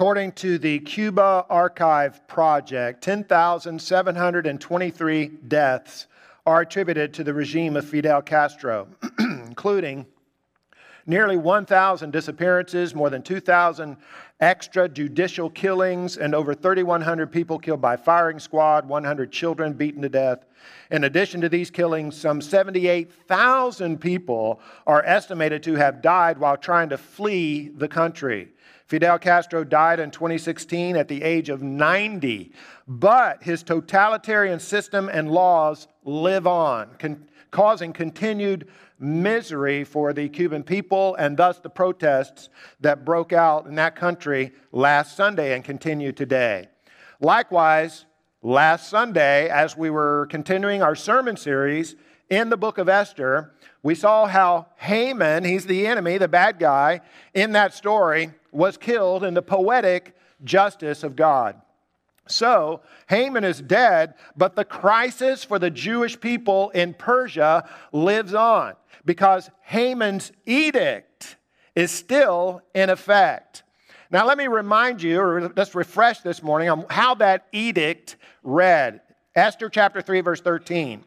According to the Cuba Archive Project, 10,723 deaths are attributed to the regime of Fidel Castro, including nearly 1,000 disappearances, more than 2,000 extrajudicial killings, and over 3,100 people killed by firing squad, 100 children beaten to death. In addition to these killings, some 78,000 people are estimated to have died while trying to flee the country. Fidel Castro died in 2016 at the age of 90, but his totalitarian system and laws live on, con- causing continued misery for the Cuban people and thus the protests that broke out in that country last Sunday and continue today. Likewise, last Sunday, as we were continuing our sermon series in the book of Esther, we saw how Haman, he's the enemy, the bad guy in that story, was killed in the poetic justice of God. So, Haman is dead, but the crisis for the Jewish people in Persia lives on because Haman's edict is still in effect. Now, let me remind you, or let's refresh this morning on how that edict read. Esther chapter 3, verse 13.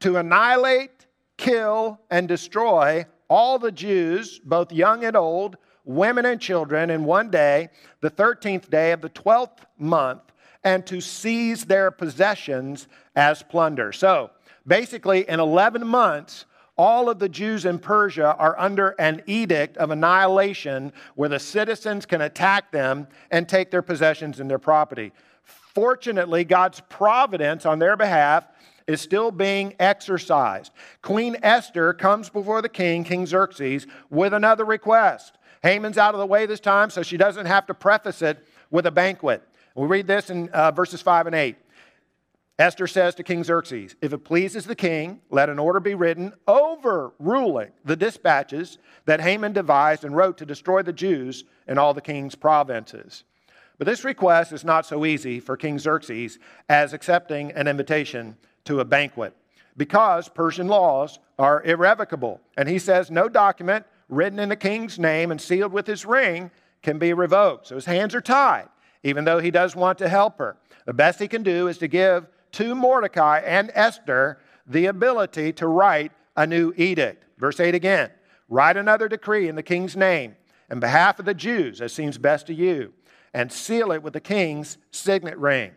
To annihilate, kill, and destroy all the Jews, both young and old, women and children, in one day, the 13th day of the 12th month, and to seize their possessions as plunder. So, basically, in 11 months, all of the Jews in Persia are under an edict of annihilation where the citizens can attack them and take their possessions and their property. Fortunately, God's providence on their behalf is still being exercised. Queen Esther comes before the king, King Xerxes, with another request. Haman's out of the way this time, so she doesn't have to preface it with a banquet. We'll read this in uh, verses 5 and 8. Esther says to King Xerxes, If it pleases the king, let an order be written overruling the dispatches that Haman devised and wrote to destroy the Jews in all the king's provinces. But this request is not so easy for King Xerxes as accepting an invitation to a banquet because Persian laws are irrevocable. And he says no document written in the king's name and sealed with his ring can be revoked. So his hands are tied, even though he does want to help her. The best he can do is to give to Mordecai and Esther the ability to write a new edict. Verse 8 again write another decree in the king's name in behalf of the Jews, as seems best to you, and seal it with the king's signet ring.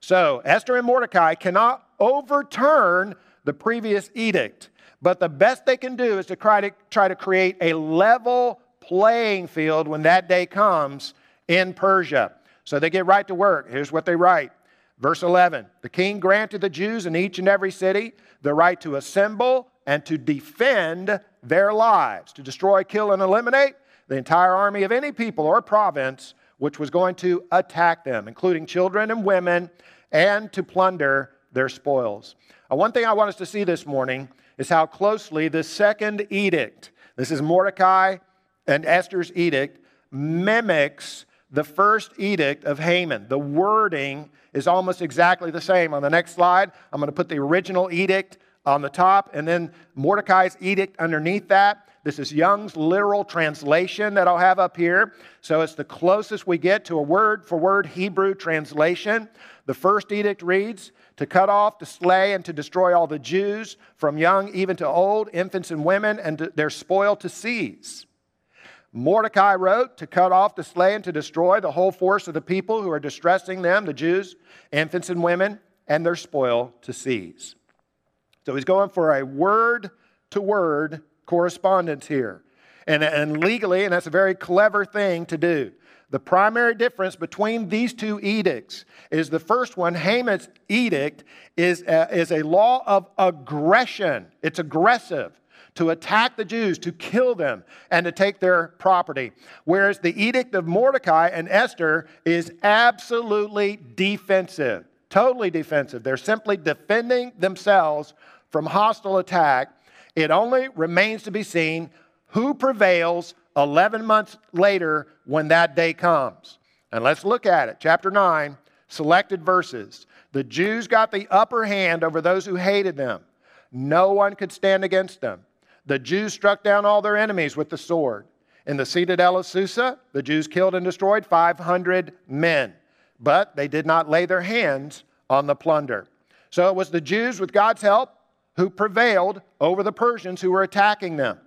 So Esther and Mordecai cannot overturn the previous edict, but the best they can do is to try to, try to create a level playing field when that day comes in Persia. So they get right to work. Here's what they write Verse 11 The king granted the Jews in each and every city the right to assemble and to defend their lives, to destroy, kill, and eliminate the entire army of any people or province which was going to attack them, including children and women, and to plunder their spoils. Uh, one thing I want us to see this morning is how closely the second edict, this is Mordecai and Esther's edict, mimics the first edict of Haman. The wording is almost exactly the same. On the next slide, I'm going to put the original edict on the top and then Mordecai's edict underneath that. This is Young's literal translation that I'll have up here. So it's the closest we get to a word for word Hebrew translation. The first edict reads To cut off, to slay, and to destroy all the Jews, from young even to old, infants and women, and their spoil to seize. Mordecai wrote to cut off, to slay, and to destroy the whole force of the people who are distressing them, the Jews, infants and women, and their spoil to seize. So he's going for a word to word correspondence here. And, and legally, and that's a very clever thing to do. The primary difference between these two edicts is the first one, Haman's edict, is a, is a law of aggression. It's aggressive to attack the Jews, to kill them, and to take their property. Whereas the edict of Mordecai and Esther is absolutely defensive, totally defensive. They're simply defending themselves from hostile attack. It only remains to be seen who prevails 11 months later when that day comes. And let's look at it. Chapter 9, selected verses. The Jews got the upper hand over those who hated them. No one could stand against them. The Jews struck down all their enemies with the sword. In the citadel of Susa, the Jews killed and destroyed 500 men, but they did not lay their hands on the plunder. So it was the Jews, with God's help, who prevailed over the Persians who were attacking them.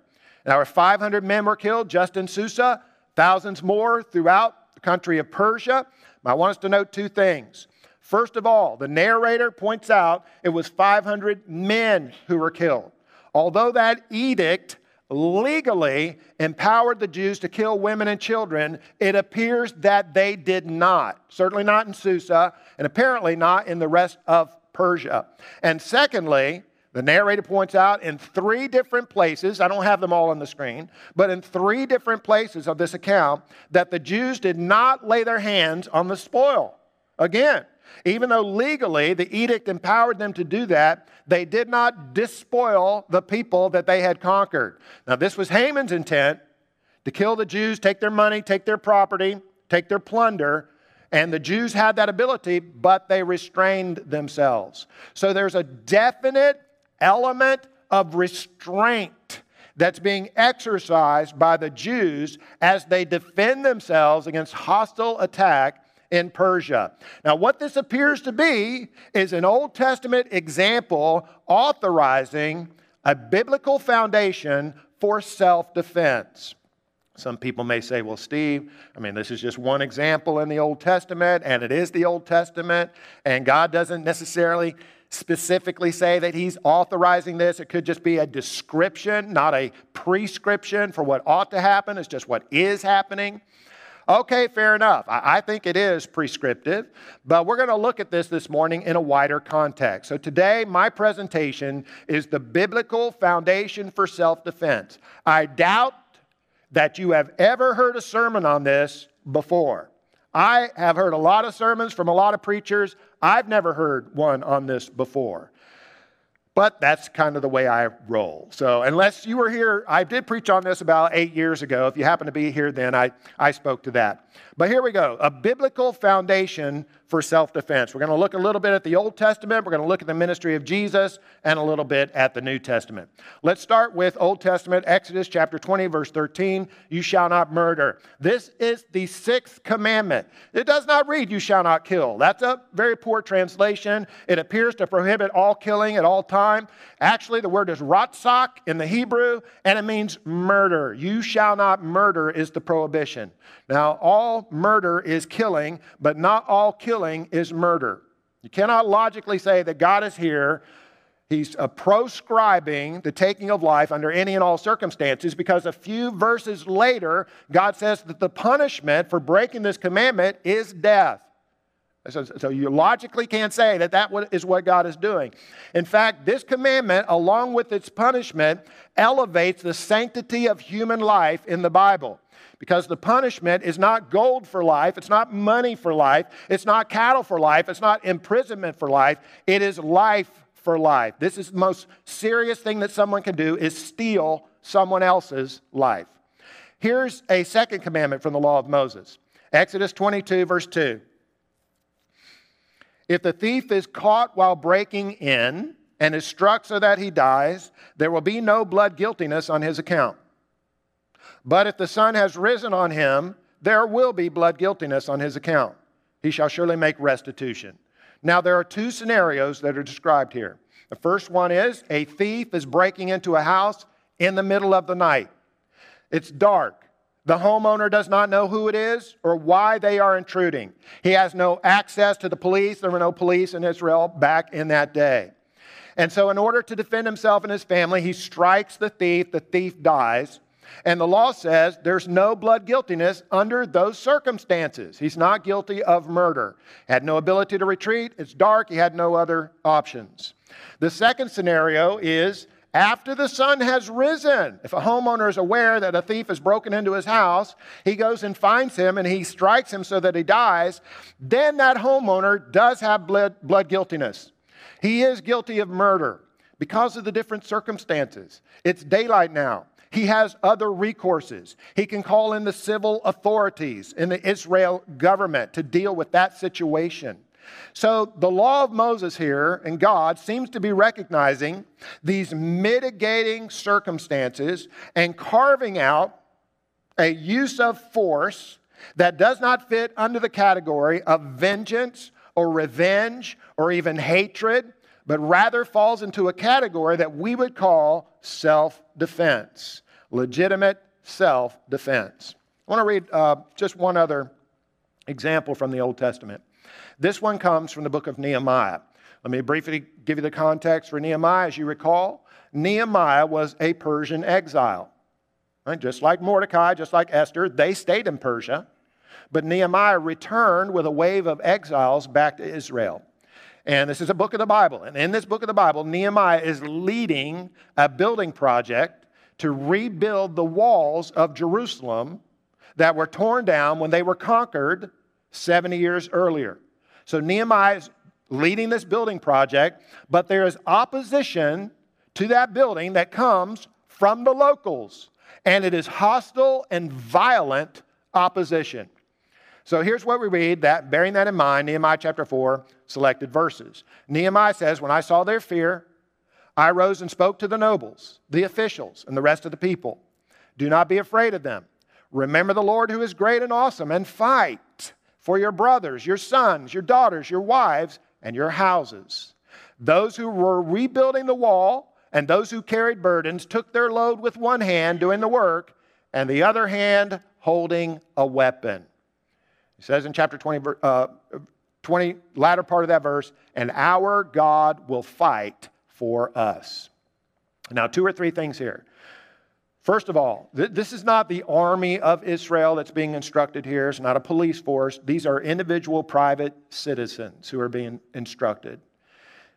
Now, 500 men were killed just in Susa, thousands more throughout the country of Persia. I want us to note two things. First of all, the narrator points out it was 500 men who were killed. Although that edict legally empowered the Jews to kill women and children, it appears that they did not. Certainly not in Susa, and apparently not in the rest of Persia. And secondly, the narrator points out in three different places, I don't have them all on the screen, but in three different places of this account, that the Jews did not lay their hands on the spoil. Again, even though legally the edict empowered them to do that, they did not despoil the people that they had conquered. Now, this was Haman's intent to kill the Jews, take their money, take their property, take their plunder. And the Jews had that ability, but they restrained themselves. So there's a definite element of restraint that's being exercised by the Jews as they defend themselves against hostile attack in Persia. Now, what this appears to be is an Old Testament example authorizing a biblical foundation for self defense. Some people may say, well, Steve, I mean, this is just one example in the Old Testament, and it is the Old Testament, and God doesn't necessarily specifically say that He's authorizing this. It could just be a description, not a prescription for what ought to happen. It's just what is happening. Okay, fair enough. I, think it is prescriptive, but we're going to look at this this morning in a wider context. So today, my presentation is the biblical foundation for self defense. I doubt that you have ever heard a sermon on this before. I have heard a lot of sermons from a lot of preachers. I've never heard one on this before. But that's kind of the way I roll. So, unless you were here, I did preach on this about eight years ago. If you happen to be here then, I, I spoke to that. But here we go a biblical foundation for self defense. We're going to look a little bit at the Old Testament, we're going to look at the ministry of Jesus, and a little bit at the New Testament. Let's start with Old Testament, Exodus chapter 20, verse 13 You shall not murder. This is the sixth commandment. It does not read, You shall not kill. That's a very poor translation. It appears to prohibit all killing at all time. Actually, the word is ratzak in the Hebrew, and it means murder. You shall not murder is the prohibition. Now, all murder is killing, but not all killing is murder. You cannot logically say that God is here. He's uh, proscribing the taking of life under any and all circumstances because a few verses later, God says that the punishment for breaking this commandment is death. So, so, you logically can't say that that is what God is doing. In fact, this commandment, along with its punishment, elevates the sanctity of human life in the Bible because the punishment is not gold for life, it's not money for life, it's not cattle for life, it's not imprisonment for life, it is life for life. This is the most serious thing that someone can do is steal someone else's life. Here's a second commandment from the law of Moses. Exodus 22 verse 2. If the thief is caught while breaking in and is struck so that he dies, there will be no blood guiltiness on his account. But if the sun has risen on him, there will be blood guiltiness on his account. He shall surely make restitution. Now, there are two scenarios that are described here. The first one is a thief is breaking into a house in the middle of the night. It's dark. The homeowner does not know who it is or why they are intruding. He has no access to the police. There were no police in Israel back in that day. And so, in order to defend himself and his family, he strikes the thief. The thief dies. And the law says there's no blood guiltiness under those circumstances. He's not guilty of murder. Had no ability to retreat. It's dark. He had no other options. The second scenario is after the sun has risen. If a homeowner is aware that a thief has broken into his house, he goes and finds him and he strikes him so that he dies, then that homeowner does have blood, blood guiltiness. He is guilty of murder because of the different circumstances. It's daylight now. He has other recourses. He can call in the civil authorities in the Israel government to deal with that situation. So the law of Moses here and God seems to be recognizing these mitigating circumstances and carving out a use of force that does not fit under the category of vengeance or revenge or even hatred, but rather falls into a category that we would call self defense, legitimate self defense. I want to read uh, just one other example from the Old Testament. This one comes from the book of Nehemiah. Let me briefly give you the context for Nehemiah. As you recall, Nehemiah was a Persian exile. Right? Just like Mordecai, just like Esther, they stayed in Persia. But Nehemiah returned with a wave of exiles back to Israel. And this is a book of the Bible. And in this book of the Bible, Nehemiah is leading a building project to rebuild the walls of Jerusalem that were torn down when they were conquered 70 years earlier. So Nehemiah is leading this building project, but there is opposition to that building that comes from the locals. And it is hostile and violent opposition. So here's what we read, that bearing that in mind, Nehemiah chapter 4, selected verses. Nehemiah says, When I saw their fear, I rose and spoke to the nobles, the officials, and the rest of the people. Do not be afraid of them. Remember the Lord who is great and awesome, and fight for your brothers, your sons, your daughters, your wives, and your houses. Those who were rebuilding the wall and those who carried burdens took their load with one hand doing the work, and the other hand holding a weapon. He says in chapter 20, uh, 20, latter part of that verse, and our God will fight for us. Now, two or three things here. First of all, th- this is not the army of Israel that's being instructed here. It's not a police force. These are individual private citizens who are being instructed.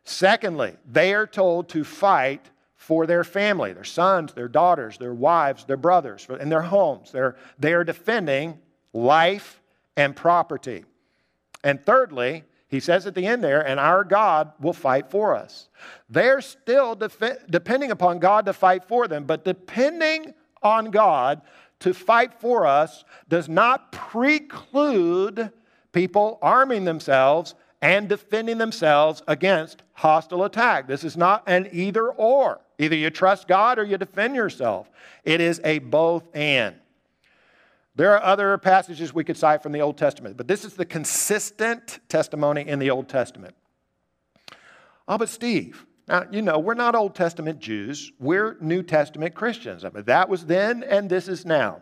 Secondly, they are told to fight for their family, their sons, their daughters, their wives, their brothers, in their homes. They're, they are defending life and property. And thirdly, he says at the end there, and our God will fight for us. They're still def- depending upon God to fight for them, but depending on God to fight for us does not preclude people arming themselves and defending themselves against hostile attack. This is not an either or. Either you trust God or you defend yourself. It is a both and. There are other passages we could cite from the Old Testament, but this is the consistent testimony in the Old Testament. Oh, but Steve, now, you know, we're not Old Testament Jews, we're New Testament Christians. I mean, that was then and this is now.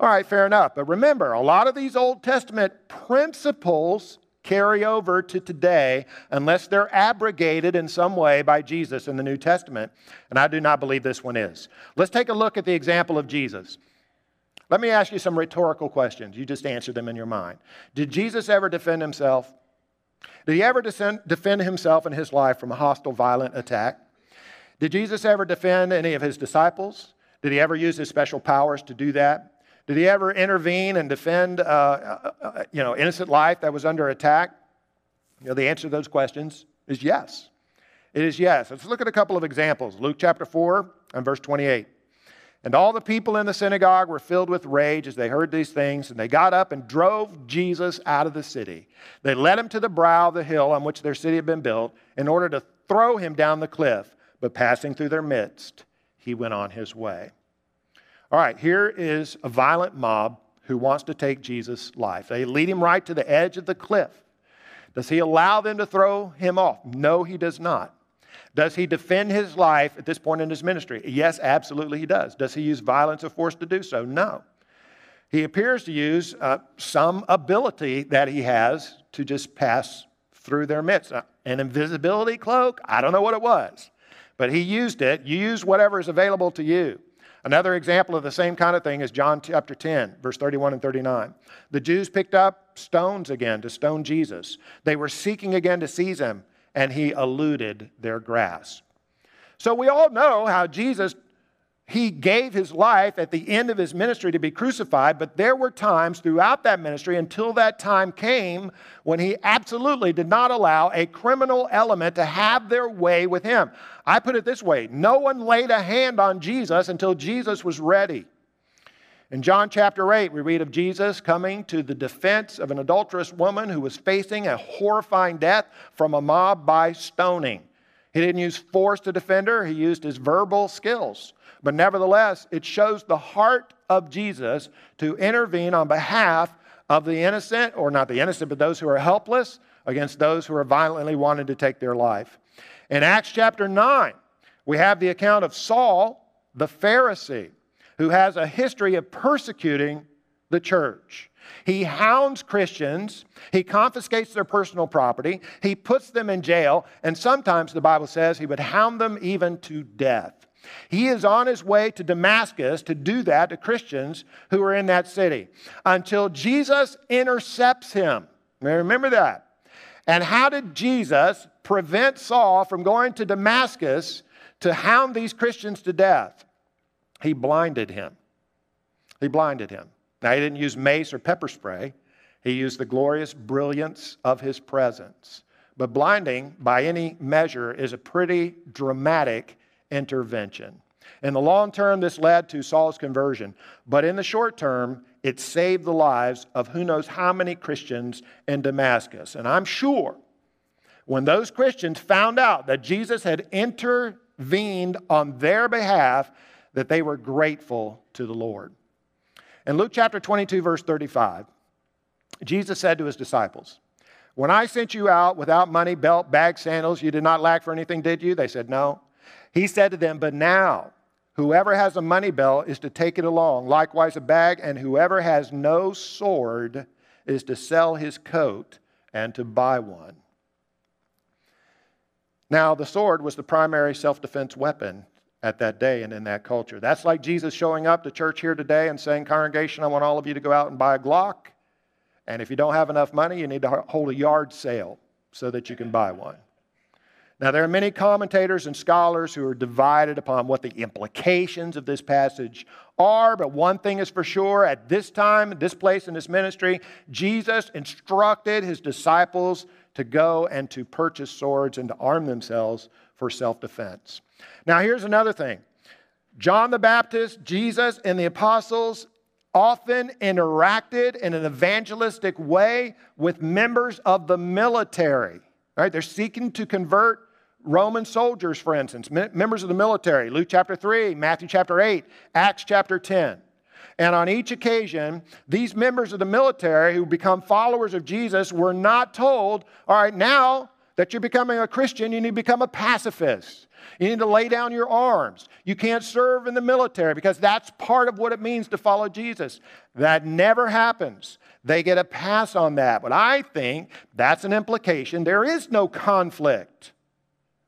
All right, fair enough. But remember, a lot of these Old Testament principles carry over to today unless they're abrogated in some way by Jesus in the New Testament. And I do not believe this one is. Let's take a look at the example of Jesus. Let me ask you some rhetorical questions. You just answer them in your mind. Did Jesus ever defend himself? Did he ever defend himself in his life from a hostile, violent attack? Did Jesus ever defend any of his disciples? Did he ever use his special powers to do that? Did he ever intervene and defend uh, uh, uh, you know, innocent life that was under attack? You know, the answer to those questions is yes. It is yes. Let's look at a couple of examples. Luke chapter 4 and verse 28. And all the people in the synagogue were filled with rage as they heard these things, and they got up and drove Jesus out of the city. They led him to the brow of the hill on which their city had been built in order to throw him down the cliff, but passing through their midst, he went on his way. All right, here is a violent mob who wants to take Jesus' life. They lead him right to the edge of the cliff. Does he allow them to throw him off? No, he does not. Does he defend his life at this point in his ministry? Yes, absolutely he does. Does he use violence or force to do so? No. He appears to use uh, some ability that he has to just pass through their midst. Uh, an invisibility cloak? I don't know what it was, but he used it. You use whatever is available to you. Another example of the same kind of thing is John chapter 10, verse 31 and 39. The Jews picked up stones again to stone Jesus. They were seeking again to seize him, and he eluded their grasp. So we all know how Jesus he gave his life at the end of his ministry to be crucified, but there were times throughout that ministry until that time came when he absolutely did not allow a criminal element to have their way with him. I put it this way no one laid a hand on Jesus until Jesus was ready. In John chapter 8, we read of Jesus coming to the defense of an adulterous woman who was facing a horrifying death from a mob by stoning. He didn't use force to defend her, he used his verbal skills. But nevertheless, it shows the heart of Jesus to intervene on behalf of the innocent, or not the innocent, but those who are helpless, against those who are violently wanting to take their life. In Acts chapter 9, we have the account of Saul, the Pharisee, who has a history of persecuting the church. He hounds Christians, he confiscates their personal property, he puts them in jail, and sometimes the Bible says he would hound them even to death. He is on his way to Damascus to do that to Christians who are in that city until Jesus intercepts him. Remember that. And how did Jesus prevent Saul from going to Damascus to hound these Christians to death? He blinded him. He blinded him. Now, he didn't use mace or pepper spray, he used the glorious brilliance of his presence. But blinding, by any measure, is a pretty dramatic intervention. In the long term, this led to Saul's conversion, but in the short term, it saved the lives of who knows how many Christians in Damascus. And I'm sure when those Christians found out that Jesus had intervened on their behalf, that they were grateful to the Lord. In Luke chapter 22, verse 35, Jesus said to his disciples, When I sent you out without money, belt, bag, sandals, you did not lack for anything, did you? They said, No. He said to them, But now, whoever has a money belt is to take it along, likewise a bag, and whoever has no sword is to sell his coat and to buy one. Now, the sword was the primary self defense weapon at that day and in that culture. That's like Jesus showing up to church here today and saying, Congregation, I want all of you to go out and buy a Glock. And if you don't have enough money, you need to hold a yard sale so that you can buy one. Now, there are many commentators and scholars who are divided upon what the implications of this passage are, but one thing is for sure at this time, this place in this ministry, Jesus instructed his disciples to go and to purchase swords and to arm themselves for self defense. Now, here's another thing John the Baptist, Jesus, and the apostles often interacted in an evangelistic way with members of the military. Right? They're seeking to convert Roman soldiers, for instance, members of the military, Luke chapter 3, Matthew chapter 8, Acts chapter 10. And on each occasion, these members of the military who become followers of Jesus were not told, all right, now that you're becoming a Christian, you need to become a pacifist. You need to lay down your arms. You can't serve in the military because that's part of what it means to follow Jesus. That never happens. They get a pass on that. But I think that's an implication. There is no conflict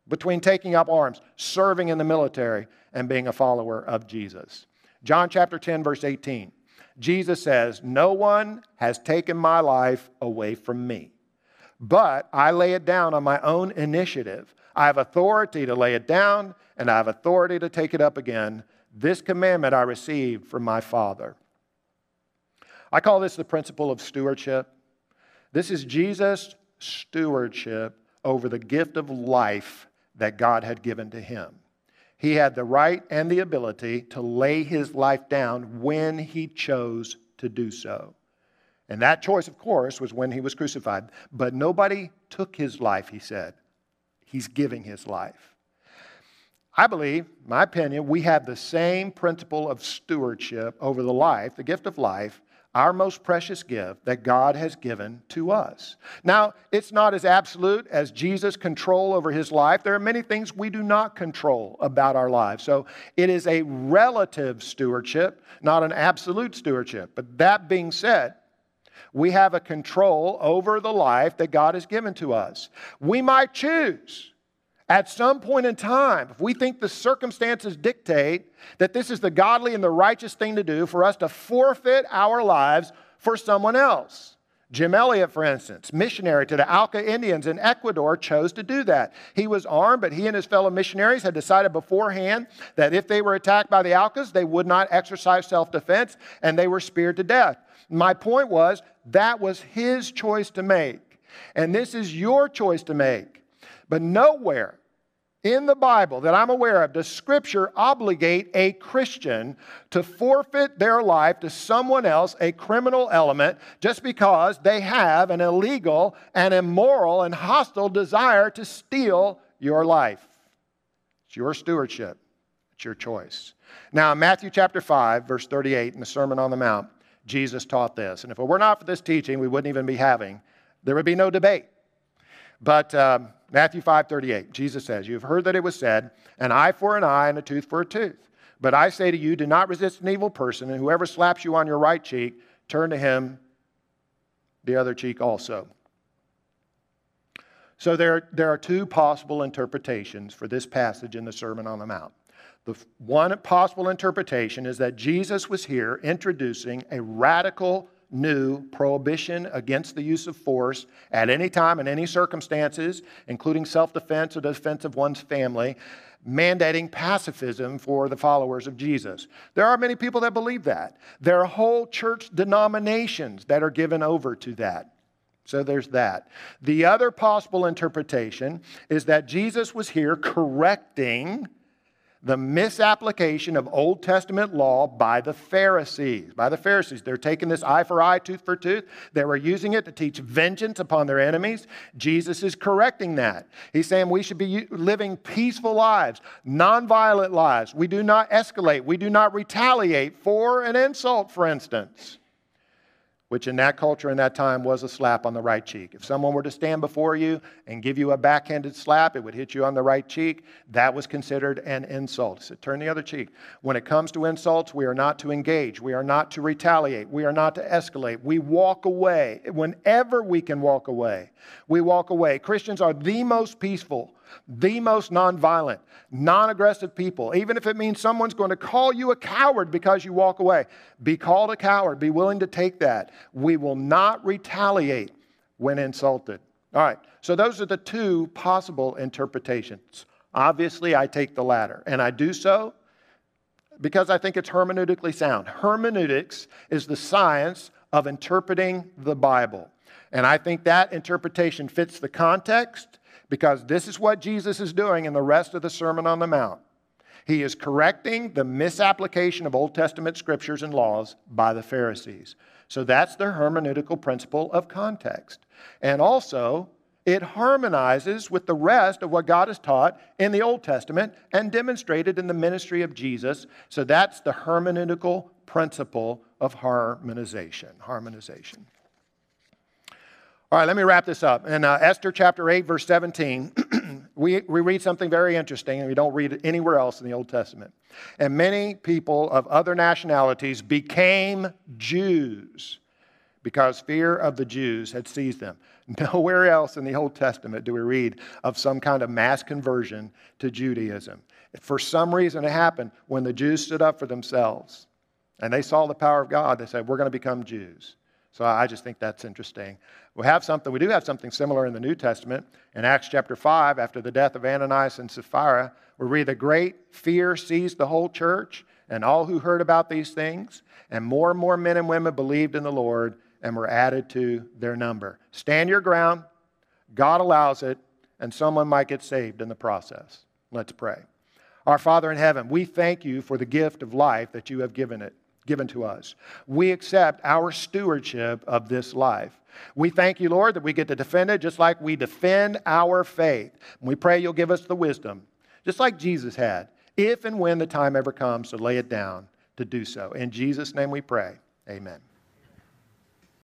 between taking up arms, serving in the military, and being a follower of Jesus. John chapter 10, verse 18. Jesus says, No one has taken my life away from me, but I lay it down on my own initiative. I have authority to lay it down, and I have authority to take it up again. This commandment I received from my Father. I call this the principle of stewardship. This is Jesus' stewardship over the gift of life that God had given to him. He had the right and the ability to lay his life down when he chose to do so. And that choice, of course, was when he was crucified. But nobody took his life, he said. He's giving his life. I believe, my opinion, we have the same principle of stewardship over the life, the gift of life, our most precious gift that God has given to us. Now, it's not as absolute as Jesus' control over his life. There are many things we do not control about our lives. So it is a relative stewardship, not an absolute stewardship. But that being said, we have a control over the life that God has given to us. We might choose at some point in time, if we think the circumstances dictate that this is the godly and the righteous thing to do for us to forfeit our lives for someone else. Jim Elliot, for instance, missionary to the Auca Indians in Ecuador, chose to do that. He was armed, but he and his fellow missionaries had decided beforehand that if they were attacked by the Aucas, they would not exercise self defense and they were speared to death. My point was that was his choice to make. And this is your choice to make. But nowhere in the Bible that I'm aware of does Scripture obligate a Christian to forfeit their life to someone else, a criminal element, just because they have an illegal and immoral and hostile desire to steal your life. It's your stewardship, it's your choice. Now, in Matthew chapter 5, verse 38, in the Sermon on the Mount, Jesus taught this. And if it were not for this teaching, we wouldn't even be having, there would be no debate. But um, Matthew 5 38, Jesus says, You've heard that it was said, an eye for an eye and a tooth for a tooth. But I say to you, do not resist an evil person, and whoever slaps you on your right cheek, turn to him the other cheek also. So there, there are two possible interpretations for this passage in the Sermon on the Mount. The one possible interpretation is that Jesus was here introducing a radical new prohibition against the use of force at any time in any circumstances, including self defense or defense of one's family, mandating pacifism for the followers of Jesus. There are many people that believe that. There are whole church denominations that are given over to that. So there's that. The other possible interpretation is that Jesus was here correcting the misapplication of Old Testament law by the Pharisees. By the Pharisees. They're taking this eye for eye, tooth for tooth. They were using it to teach vengeance upon their enemies. Jesus is correcting that. He's saying we should be living peaceful lives, nonviolent lives. We do not escalate, we do not retaliate for an insult, for instance which in that culture in that time was a slap on the right cheek. If someone were to stand before you and give you a backhanded slap, it would hit you on the right cheek. That was considered an insult. So turn the other cheek. When it comes to insults, we are not to engage. We are not to retaliate. We are not to escalate. We walk away. Whenever we can walk away, we walk away. Christians are the most peaceful the most nonviolent, non aggressive people, even if it means someone's going to call you a coward because you walk away, be called a coward. Be willing to take that. We will not retaliate when insulted. All right, so those are the two possible interpretations. Obviously, I take the latter, and I do so because I think it's hermeneutically sound. Hermeneutics is the science of interpreting the Bible. And I think that interpretation fits the context because this is what Jesus is doing in the rest of the Sermon on the Mount. He is correcting the misapplication of Old Testament scriptures and laws by the Pharisees. So that's the hermeneutical principle of context. And also, it harmonizes with the rest of what God has taught in the Old Testament and demonstrated in the ministry of Jesus. So that's the hermeneutical principle of harmonization. Harmonization. All right, let me wrap this up. In uh, Esther chapter 8, verse 17, we, we read something very interesting, and we don't read it anywhere else in the Old Testament. And many people of other nationalities became Jews because fear of the Jews had seized them. Nowhere else in the Old Testament do we read of some kind of mass conversion to Judaism. For some reason, it happened when the Jews stood up for themselves and they saw the power of God. They said, We're going to become Jews. So I just think that's interesting. We have something, we do have something similar in the New Testament. In Acts chapter 5, after the death of Ananias and Sapphira, we read the great fear seized the whole church and all who heard about these things, and more and more men and women believed in the Lord and were added to their number. Stand your ground. God allows it, and someone might get saved in the process. Let's pray. Our Father in heaven, we thank you for the gift of life that you have given it given to us. We accept our stewardship of this life. We thank you, Lord, that we get to defend it just like we defend our faith. And we pray you'll give us the wisdom, just like Jesus had, if and when the time ever comes to lay it down to do so. In Jesus' name we pray. Amen.